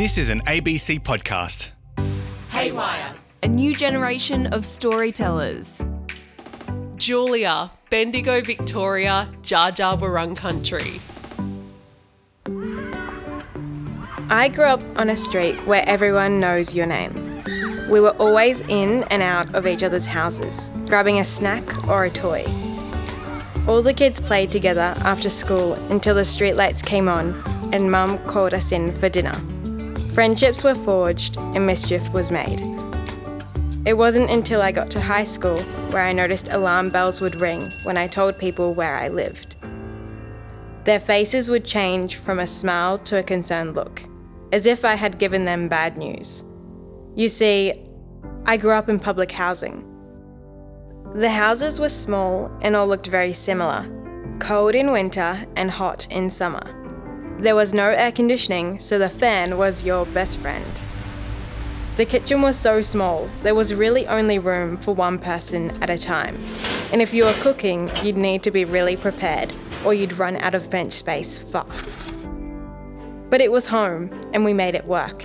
This is an ABC podcast. Haywire. A new generation of storytellers. Julia, Bendigo, Victoria, Dja Dja Wurrung Country. I grew up on a street where everyone knows your name. We were always in and out of each other's houses, grabbing a snack or a toy. All the kids played together after school until the streetlights came on and Mum called us in for dinner. Friendships were forged and mischief was made. It wasn't until I got to high school where I noticed alarm bells would ring when I told people where I lived. Their faces would change from a smile to a concerned look, as if I had given them bad news. You see, I grew up in public housing. The houses were small and all looked very similar cold in winter and hot in summer. There was no air conditioning, so the fan was your best friend. The kitchen was so small, there was really only room for one person at a time. And if you were cooking, you'd need to be really prepared, or you'd run out of bench space fast. But it was home, and we made it work.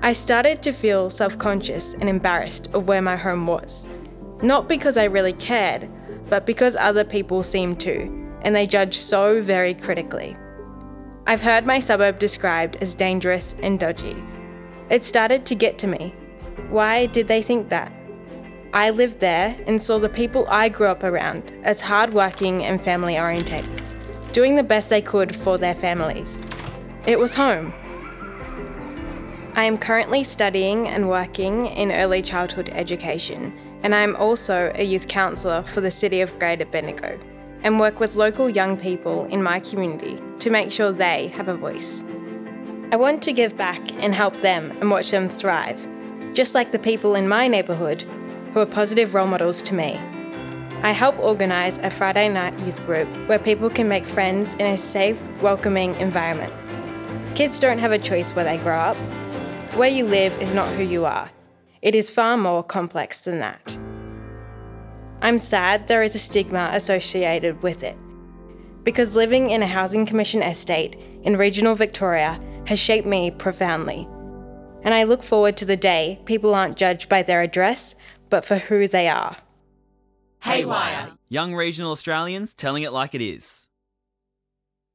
I started to feel self conscious and embarrassed of where my home was. Not because I really cared, but because other people seemed to, and they judged so very critically. I've heard my suburb described as dangerous and dodgy. It started to get to me. Why did they think that? I lived there and saw the people I grew up around as hardworking and family orientated, doing the best they could for their families. It was home. I am currently studying and working in early childhood education, and I am also a youth counsellor for the City of Greater Bendigo and work with local young people in my community to make sure they have a voice. I want to give back and help them and watch them thrive, just like the people in my neighbourhood who are positive role models to me. I help organise a Friday night youth group where people can make friends in a safe, welcoming environment. Kids don't have a choice where they grow up. Where you live is not who you are. It is far more complex than that. I'm sad there is a stigma associated with it. Because living in a Housing Commission estate in regional Victoria has shaped me profoundly. And I look forward to the day people aren't judged by their address, but for who they are. Haywire. Young regional Australians telling it like it is.